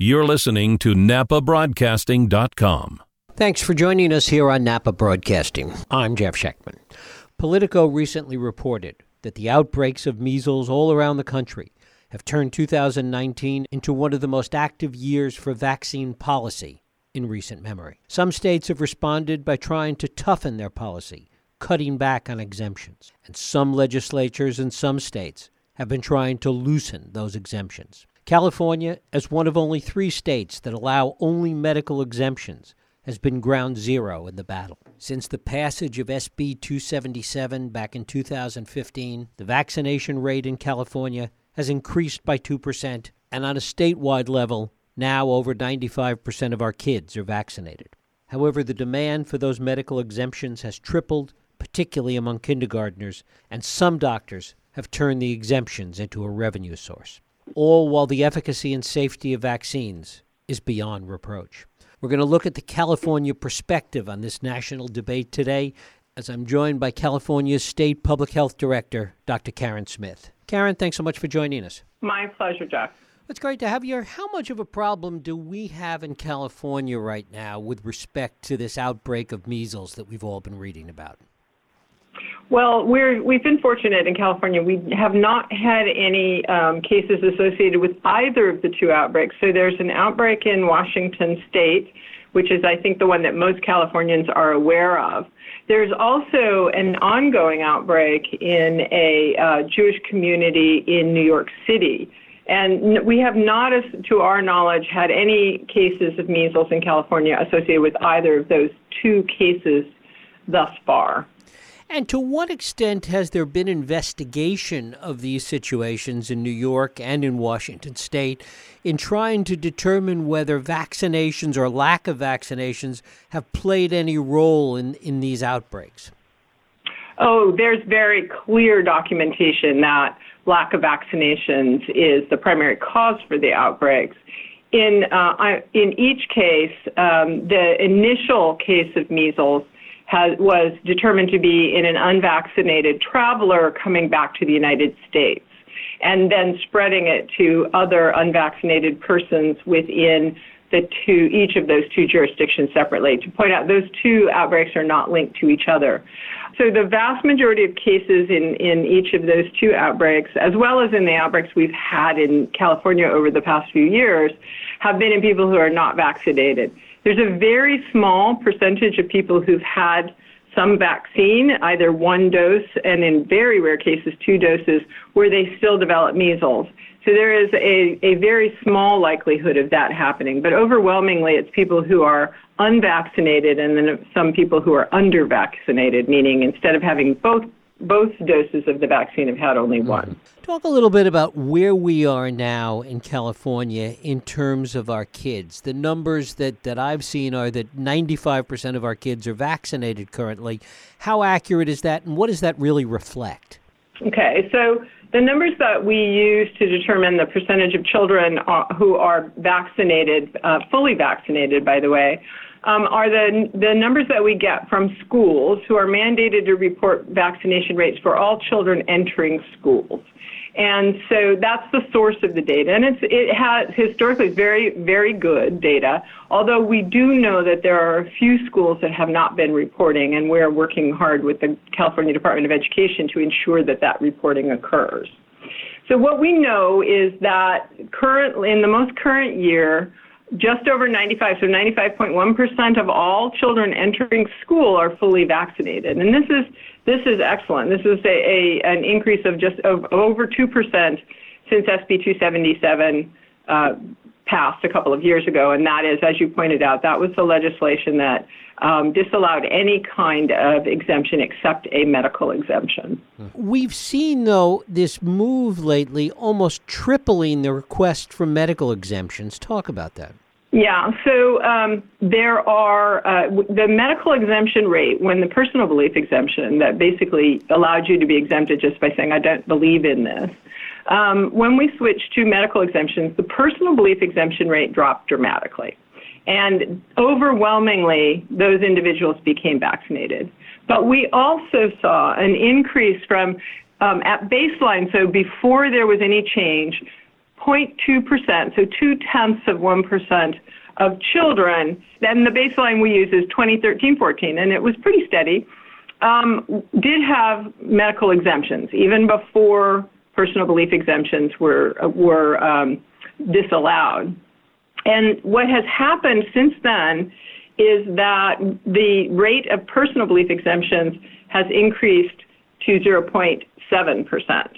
You're listening to NapaBroadcasting.com. Thanks for joining us here on Napa Broadcasting. I'm Jeff Schechtman. Politico recently reported that the outbreaks of measles all around the country have turned 2019 into one of the most active years for vaccine policy in recent memory. Some states have responded by trying to toughen their policy, cutting back on exemptions. And some legislatures in some states have been trying to loosen those exemptions. California, as one of only three states that allow only medical exemptions, has been ground zero in the battle. Since the passage of SB 277 back in 2015, the vaccination rate in California has increased by 2%, and on a statewide level, now over 95% of our kids are vaccinated. However, the demand for those medical exemptions has tripled, particularly among kindergartners, and some doctors have turned the exemptions into a revenue source all while the efficacy and safety of vaccines is beyond reproach. We're going to look at the California perspective on this national debate today as I'm joined by California's State Public Health Director, Dr. Karen Smith. Karen, thanks so much for joining us. My pleasure, Jeff. It's great to have you here. How much of a problem do we have in California right now with respect to this outbreak of measles that we've all been reading about? Well, we're we've been fortunate in California. We have not had any um, cases associated with either of the two outbreaks. So there's an outbreak in Washington State, which is I think the one that most Californians are aware of. There's also an ongoing outbreak in a uh, Jewish community in New York City. And we have not, to our knowledge, had any cases of measles in California associated with either of those two cases thus far. And to what extent has there been investigation of these situations in New York and in Washington state in trying to determine whether vaccinations or lack of vaccinations have played any role in, in these outbreaks? Oh, there's very clear documentation that lack of vaccinations is the primary cause for the outbreaks. In, uh, in each case, um, the initial case of measles has, was determined to be in an unvaccinated traveler coming back to the United States and then spreading it to other unvaccinated persons within the two each of those two jurisdictions separately. To point out those two outbreaks are not linked to each other. So the vast majority of cases in, in each of those two outbreaks as well as in the outbreaks we've had in california over the past few years have been in people who are not vaccinated there's a very small percentage of people who've had some vaccine, either one dose and in very rare cases two doses, where they still develop measles. So there is a, a very small likelihood of that happening. But overwhelmingly, it's people who are unvaccinated and then some people who are under vaccinated, meaning instead of having both both doses of the vaccine have had only mm-hmm. one. Talk a little bit about where we are now in California in terms of our kids. The numbers that, that I've seen are that 95% of our kids are vaccinated currently. How accurate is that, and what does that really reflect? Okay, so the numbers that we use to determine the percentage of children uh, who are vaccinated, uh, fully vaccinated, by the way, um, are the, the numbers that we get from schools who are mandated to report vaccination rates for all children entering schools. And so that's the source of the data. And it's, it has historically very, very good data, although we do know that there are a few schools that have not been reporting, and we're working hard with the California Department of Education to ensure that that reporting occurs. So what we know is that currently, in the most current year, just over 95, so 95.1% of all children entering school are fully vaccinated. And this is this is excellent. This is a, a an increase of just of over 2% since SB 277 uh, passed a couple of years ago. And that is, as you pointed out, that was the legislation that um, disallowed any kind of exemption except a medical exemption. We've seen, though, this move lately almost tripling the request for medical exemptions. Talk about that. Yeah, so um, there are uh, the medical exemption rate when the personal belief exemption that basically allowed you to be exempted just by saying, I don't believe in this. Um, when we switched to medical exemptions, the personal belief exemption rate dropped dramatically. And overwhelmingly, those individuals became vaccinated. But we also saw an increase from um, at baseline, so before there was any change, 0.2%, so two tenths of 1% of children, then the baseline we use is 2013 14, and it was pretty steady, um, did have medical exemptions, even before personal belief exemptions were, were um, disallowed. And what has happened since then is that the rate of personal belief exemptions has increased to 0.7 percent.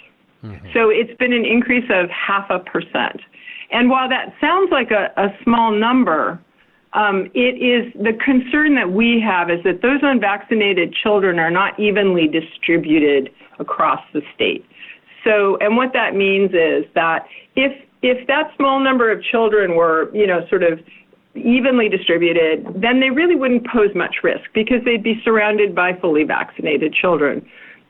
Mm-hmm. So it's been an increase of half a percent. And while that sounds like a, a small number, um, it is the concern that we have is that those unvaccinated children are not evenly distributed across the state. So, and what that means is that if if that small number of children were, you know, sort of evenly distributed, then they really wouldn't pose much risk because they'd be surrounded by fully vaccinated children.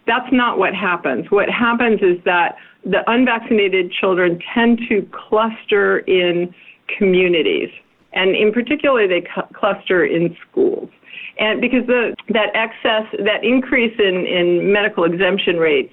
That's not what happens. What happens is that the unvaccinated children tend to cluster in communities, and in particular, they cu- cluster in schools. And because the, that excess, that increase in, in medical exemption rates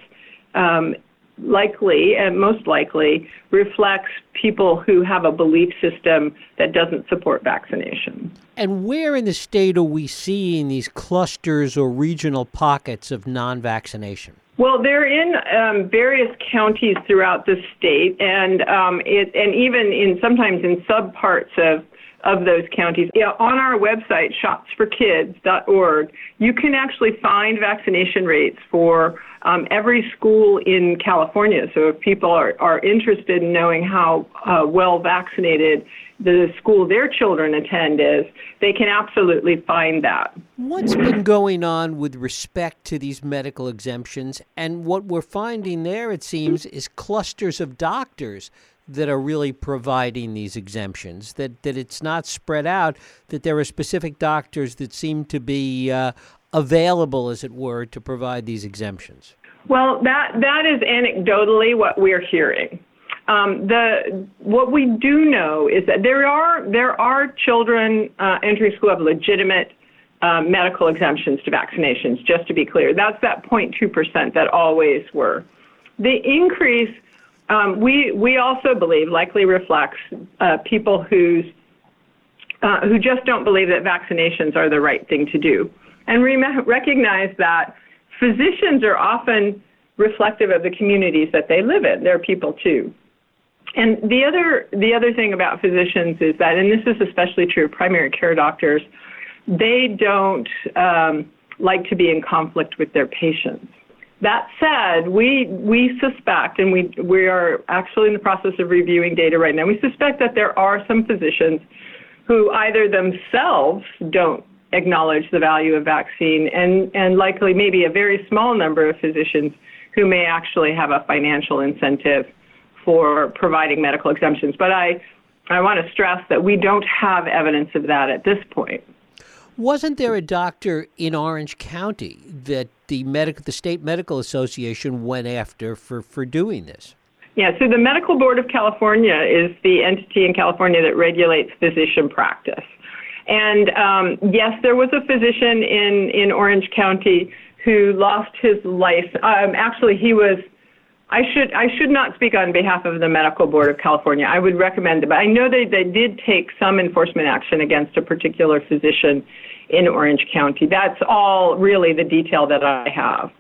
um, likely and most likely reflects people who have a belief system that doesn't support vaccination. And where in the state are we seeing these clusters or regional pockets of non vaccination? Well, they're in um, various counties throughout the state, and um, it, and even in sometimes in subparts of of those counties. Yeah, on our website, shotsforkids.org, you can actually find vaccination rates for um, every school in California. So if people are, are interested in knowing how uh, well vaccinated the school their children attend is, they can absolutely find that. What's been going on with respect to these medical exemptions? And what we're finding there, it seems, is clusters of doctors that are really providing these exemptions, that, that it's not spread out, that there are specific doctors that seem to be uh, available, as it were, to provide these exemptions? Well, that, that is anecdotally what we're hearing. Um, the what we do know is that there are there are children uh, entering school have legitimate uh, medical exemptions to vaccinations. Just to be clear, that's that 0.2 percent that always were. The increase um, we we also believe likely reflects uh, people who's uh, who just don't believe that vaccinations are the right thing to do, and we recognize that physicians are often reflective of the communities that they live in. They're people too. And the other the other thing about physicians is that, and this is especially true of primary care doctors, they don't um, like to be in conflict with their patients. That said, we we suspect, and we we are actually in the process of reviewing data right now. We suspect that there are some physicians who either themselves don't acknowledge the value of vaccine, and and likely maybe a very small number of physicians who may actually have a financial incentive for providing medical exemptions. But I I want to stress that we don't have evidence of that at this point. Wasn't there a doctor in Orange County that the medical, the state medical association went after for, for doing this? Yeah, so the Medical Board of California is the entity in California that regulates physician practice. And um, yes, there was a physician in, in Orange County who lost his life. Um, actually, he was I should I should not speak on behalf of the Medical Board of California. I would recommend it, but I know they, they did take some enforcement action against a particular physician in Orange County. That's all really the detail that I have.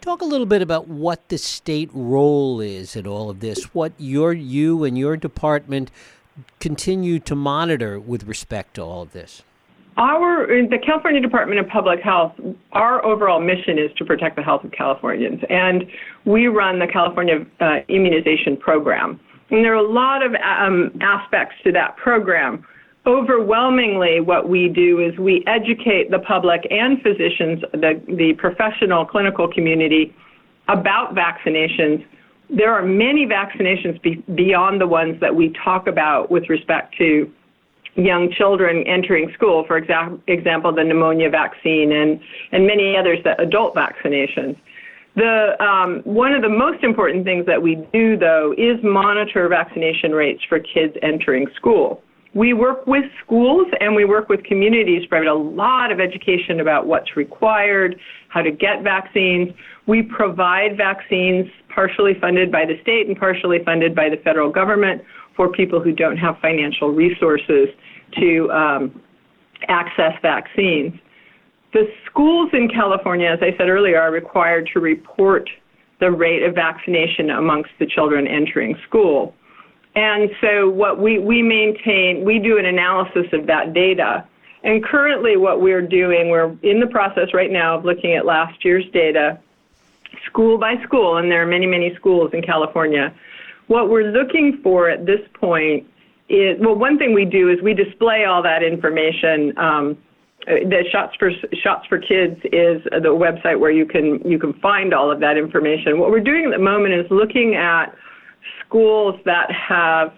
Talk a little bit about what the state role is in all of this. What your you and your department continue to monitor with respect to all of this. Our the California Department of Public Health, our overall mission is to protect the health of Californians, and we run the California uh, Immunization Program. And there are a lot of um, aspects to that program. Overwhelmingly, what we do is we educate the public and physicians, the, the professional clinical community, about vaccinations. There are many vaccinations be, beyond the ones that we talk about with respect to young children entering school, for exa- example, the pneumonia vaccine and, and many others, the adult vaccinations. The, um, one of the most important things that we do, though, is monitor vaccination rates for kids entering school. we work with schools and we work with communities, provide a lot of education about what's required, how to get vaccines. We provide vaccines partially funded by the state and partially funded by the federal government for people who don't have financial resources to um, access vaccines. The schools in California, as I said earlier, are required to report the rate of vaccination amongst the children entering school. And so what we, we maintain, we do an analysis of that data. And currently what we're doing, we're in the process right now of looking at last year's data, school by school, and there are many, many schools in California. What we're looking for at this point is, well, one thing we do is we display all that information um, the shots for shots for kids is the website where you can you can find all of that information. What we're doing at the moment is looking at schools that have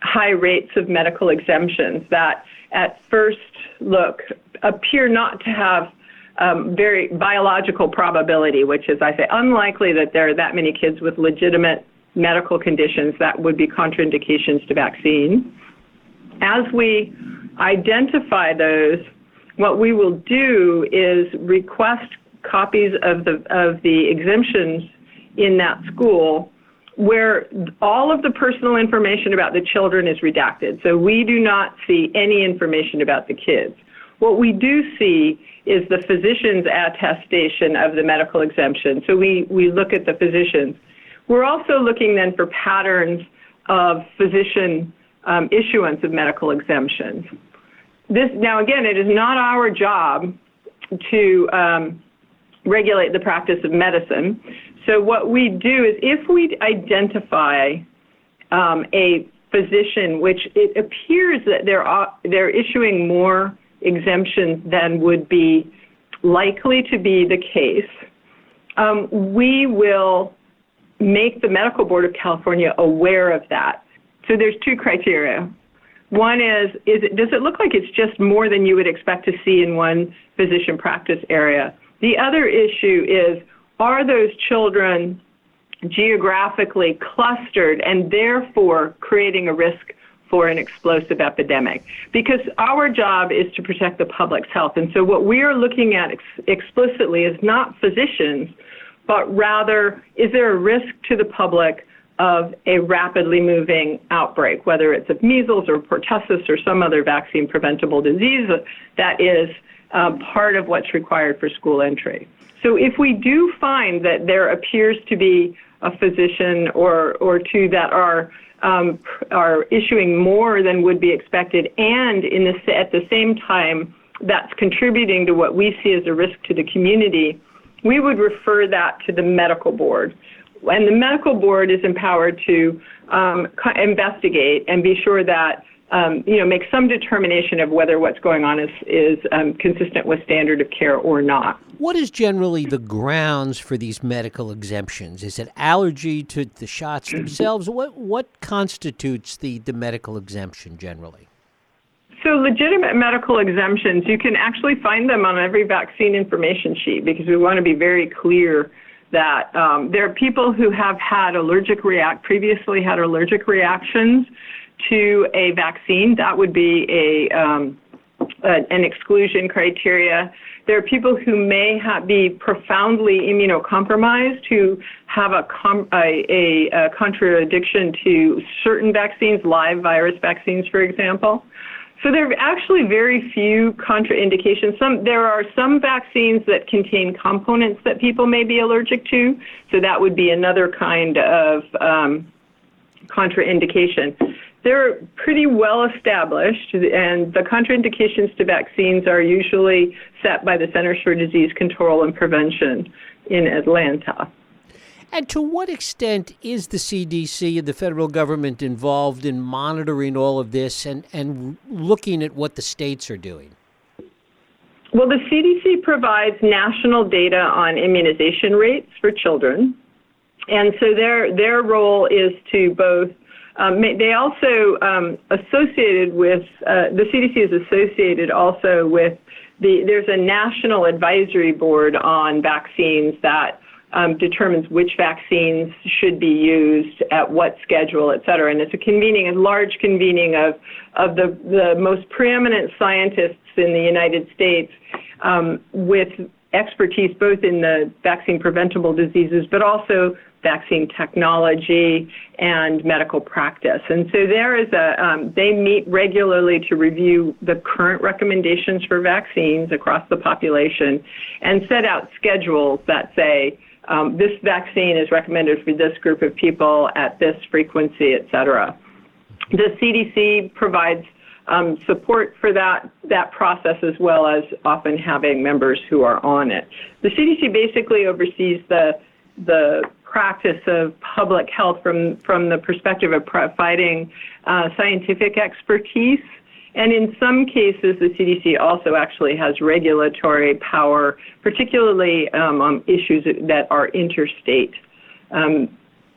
high rates of medical exemptions that at first look appear not to have um, very biological probability, which is, I say, unlikely that there are that many kids with legitimate medical conditions that would be contraindications to vaccine. As we identify those, what we will do is request copies of the of the exemptions in that school where all of the personal information about the children is redacted. So we do not see any information about the kids. What we do see is the physician's attestation of the medical exemption. So we, we look at the physicians. We're also looking then for patterns of physician um, issuance of medical exemptions. This, now, again, it is not our job to um, regulate the practice of medicine. So what we do is if we identify um, a physician, which it appears that they're uh, they're issuing more exemptions than would be likely to be the case, um, we will make the Medical Board of California aware of that. So there's two criteria. One is, is it, does it look like it's just more than you would expect to see in one physician practice area? The other issue is are those children geographically clustered and therefore creating a risk for an explosive epidemic? Because our job is to protect the public's health. And so what we are looking at ex- explicitly is not physicians, but rather is there a risk to the public of a rapidly moving outbreak, whether it's of measles or pertussis or some other vaccine preventable disease that is um, part of what's required for school entry. So if we do find that there appears to be a physician or, or two that are um, are issuing more than would be expected, and in the, at the same time that's contributing to what we see as a risk to the community, we would refer that to the medical board. And the medical board is empowered to um, investigate and be sure that um, you know, make some determination of whether what's going on is, is um, consistent with standard of care or not. What is generally the grounds for these medical exemptions? Is it allergy to the shots themselves? What, what constitutes the, the medical exemption generally? So, legitimate medical exemptions, you can actually find them on every vaccine information sheet because we want to be very clear that um, there are people who have had allergic react previously had allergic reactions to a vaccine, that would be a, um, an exclusion criteria. There are people who may be profoundly immunocompromised who have a, com- a, a, a contradiction to certain vaccines, live virus vaccines, for example. So there are actually very few contraindications. Some there are some vaccines that contain components that people may be allergic to, so that would be another kind of um, contraindication they're pretty well established, and the contraindications to vaccines are usually set by the Centers for Disease Control and Prevention in Atlanta. And to what extent is the CDC and the federal government involved in monitoring all of this and, and looking at what the states are doing? Well, the CDC provides national data on immunization rates for children. And so their, their role is to both um, they also um, associated with uh, the CDC is associated also with the there's a national advisory board on vaccines that um, determines which vaccines should be used at what schedule, et cetera. And it's a convening, a large convening of, of the, the most preeminent scientists in the United States um, with expertise both in the vaccine preventable diseases, but also vaccine technology and medical practice. And so there is a, um, they meet regularly to review the current recommendations for vaccines across the population and set out schedules that say, um, this vaccine is recommended for this group of people at this frequency, et cetera. The CDC provides um, support for that that process as well as often having members who are on it. The CDC basically oversees the the practice of public health from from the perspective of providing uh, scientific expertise. And in some cases, the CDC also actually has regulatory power, particularly um, on issues that are interstate. Um,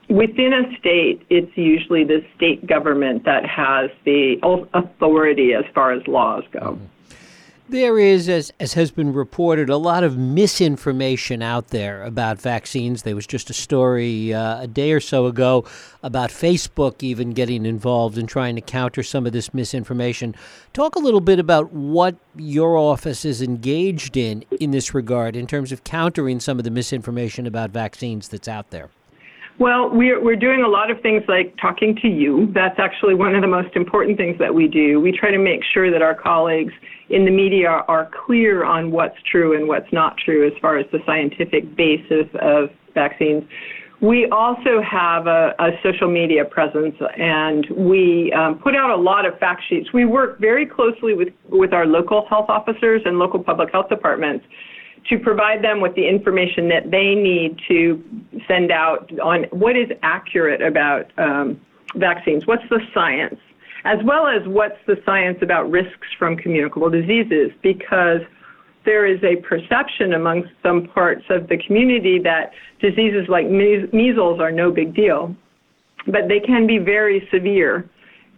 Within a state, it's usually the state government that has the authority as far as laws go. There is, as, as has been reported, a lot of misinformation out there about vaccines. There was just a story uh, a day or so ago about Facebook even getting involved in trying to counter some of this misinformation. Talk a little bit about what your office is engaged in in this regard in terms of countering some of the misinformation about vaccines that's out there. Well, we're, we're doing a lot of things like talking to you. That's actually one of the most important things that we do. We try to make sure that our colleagues in the media are clear on what's true and what's not true as far as the scientific basis of vaccines. We also have a, a social media presence, and we um, put out a lot of fact sheets. We work very closely with, with our local health officers and local public health departments to provide them with the information that they need to send out on what is accurate about um, vaccines, what's the science, as well as what's the science about risks from communicable diseases, because there is a perception among some parts of the community that diseases like measles are no big deal, but they can be very severe.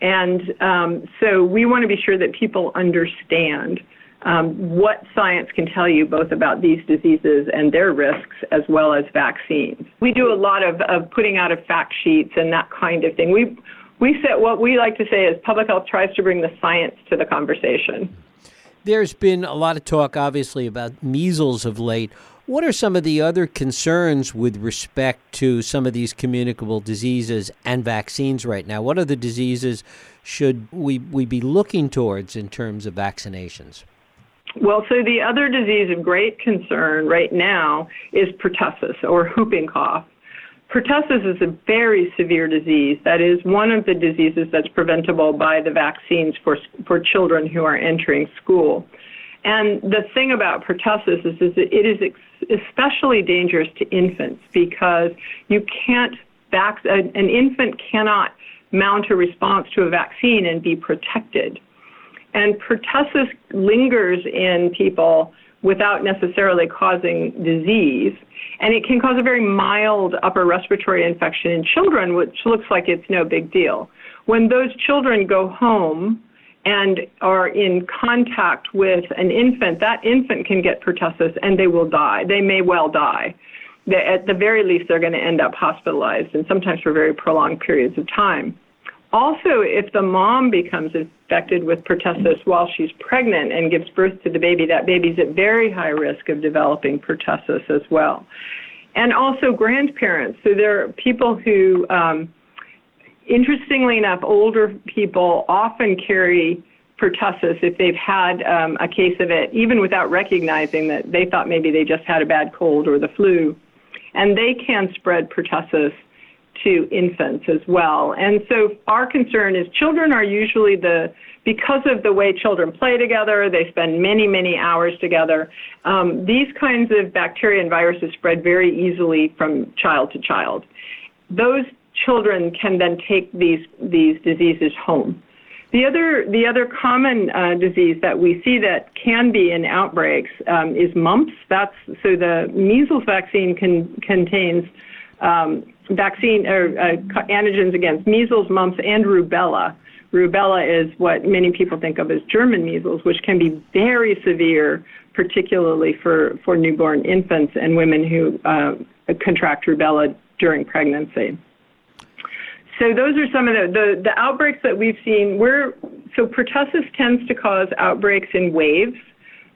And um, so we want to be sure that people understand um, what science can tell you both about these diseases and their risks as well as vaccines. We do a lot of, of putting out of fact sheets and that kind of thing. We, we set what we like to say is public health tries to bring the science to the conversation. There's been a lot of talk, obviously, about measles of late. What are some of the other concerns with respect to some of these communicable diseases and vaccines right now? What other diseases should we, we be looking towards in terms of vaccinations? Well, so the other disease of great concern right now is pertussis or whooping cough. Pertussis is a very severe disease. That is one of the diseases that's preventable by the vaccines for, for children who are entering school. And the thing about pertussis is, is that it is ex- especially dangerous to infants because you can't vac- an infant cannot mount a response to a vaccine and be protected. And pertussis lingers in people without necessarily causing disease. And it can cause a very mild upper respiratory infection in children, which looks like it's no big deal. When those children go home and are in contact with an infant, that infant can get pertussis and they will die. They may well die. They, at the very least, they're going to end up hospitalized and sometimes for very prolonged periods of time. Also, if the mom becomes infected with pertussis while she's pregnant and gives birth to the baby, that baby's at very high risk of developing pertussis as well. And also grandparents. So there are people who, um, interestingly enough, older people often carry pertussis if they've had um, a case of it, even without recognizing that they thought maybe they just had a bad cold or the flu. And they can spread pertussis to infants as well. And so our concern is children are usually the, because of the way children play together, they spend many, many hours together. Um, these kinds of bacteria and viruses spread very easily from child to child. Those children can then take these, these diseases home. The other, the other common uh, disease that we see that can be in outbreaks um, is mumps. That's so the measles vaccine can, contains um, vaccine or uh, antigens against measles, mumps, and rubella, Rubella is what many people think of as German measles, which can be very severe, particularly for, for newborn infants and women who uh, contract rubella during pregnancy. So those are some of the, the, the outbreaks that we've seen. We're, so pertussis tends to cause outbreaks in waves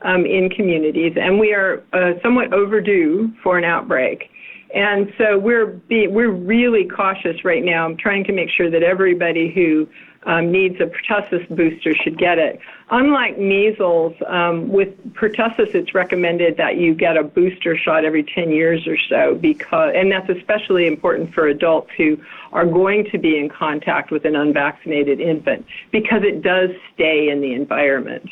um, in communities, and we are uh, somewhat overdue for an outbreak. And so we're be, we're really cautious right now. I'm trying to make sure that everybody who um, needs a pertussis booster should get it. Unlike measles, um, with pertussis, it's recommended that you get a booster shot every 10 years or so because, and that's especially important for adults who are going to be in contact with an unvaccinated infant because it does stay in the environment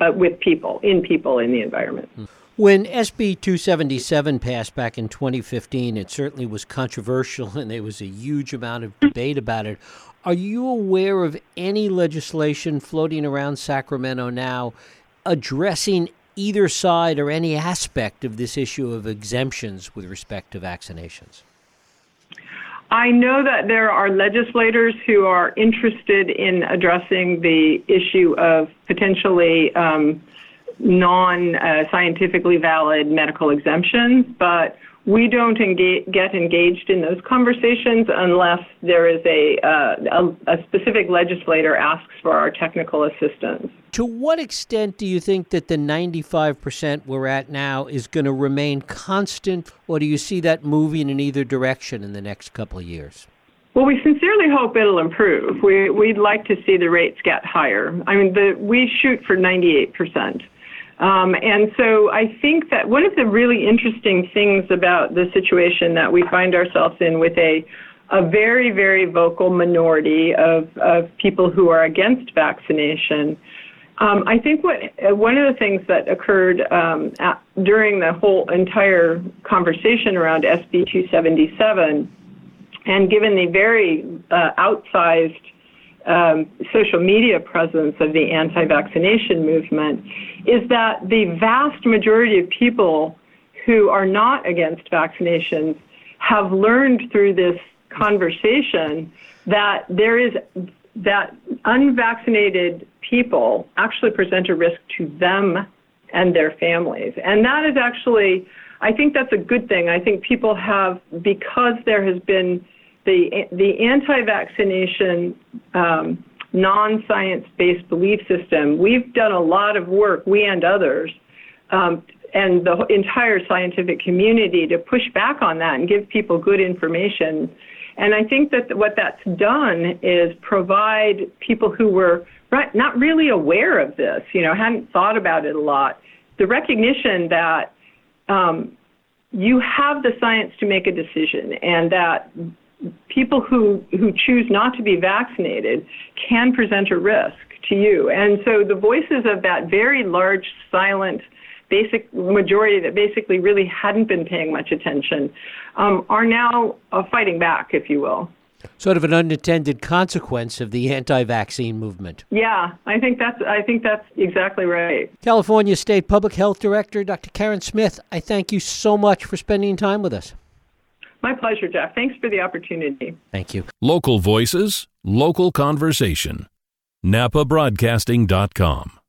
uh, with people, in people in the environment. When SB 277 passed back in 2015, it certainly was controversial and there was a huge amount of debate about it. Are you aware of any legislation floating around Sacramento now addressing either side or any aspect of this issue of exemptions with respect to vaccinations? I know that there are legislators who are interested in addressing the issue of potentially um, non uh, scientifically valid medical exemptions, but we don't engage, get engaged in those conversations unless there is a, uh, a, a, specific legislator asks for our technical assistance. To what extent do you think that the 95% we're at now is going to remain constant, or do you see that moving in either direction in the next couple of years? Well, we sincerely hope it'll improve. We, we'd like to see the rates get higher. I mean, the, we shoot for 98%. Um, and so I think that one of the really interesting things about the situation that we find ourselves in with a a very, very vocal minority of, of people who are against vaccination. Um, I think what one of the things that occurred um, at, during the whole entire conversation around SB 277, and given the very uh, outsized um, social media presence of the anti vaccination movement is that the vast majority of people who are not against vaccinations have learned through this conversation that there is that unvaccinated people actually present a risk to them and their families. And that is actually, I think that's a good thing. I think people have, because there has been the the anti-vaccination um, non-science-based belief system. We've done a lot of work, we and others, um, and the entire scientific community to push back on that and give people good information. And I think that what that's done is provide people who were not really aware of this, you know, hadn't thought about it a lot, the recognition that um, you have the science to make a decision and that people who, who choose not to be vaccinated can present a risk to you. And so the voices of that very large, silent, basic majority that basically really hadn't been paying much attention um, are now uh, fighting back, if you will. Sort of an unintended consequence of the anti-vaccine movement. Yeah, I think that's I think that's exactly right. California State Public Health Director Dr. Karen Smith, I thank you so much for spending time with us. My pleasure, Jeff. Thanks for the opportunity. Thank you. Local voices, local conversation. NapaBroadcasting.com.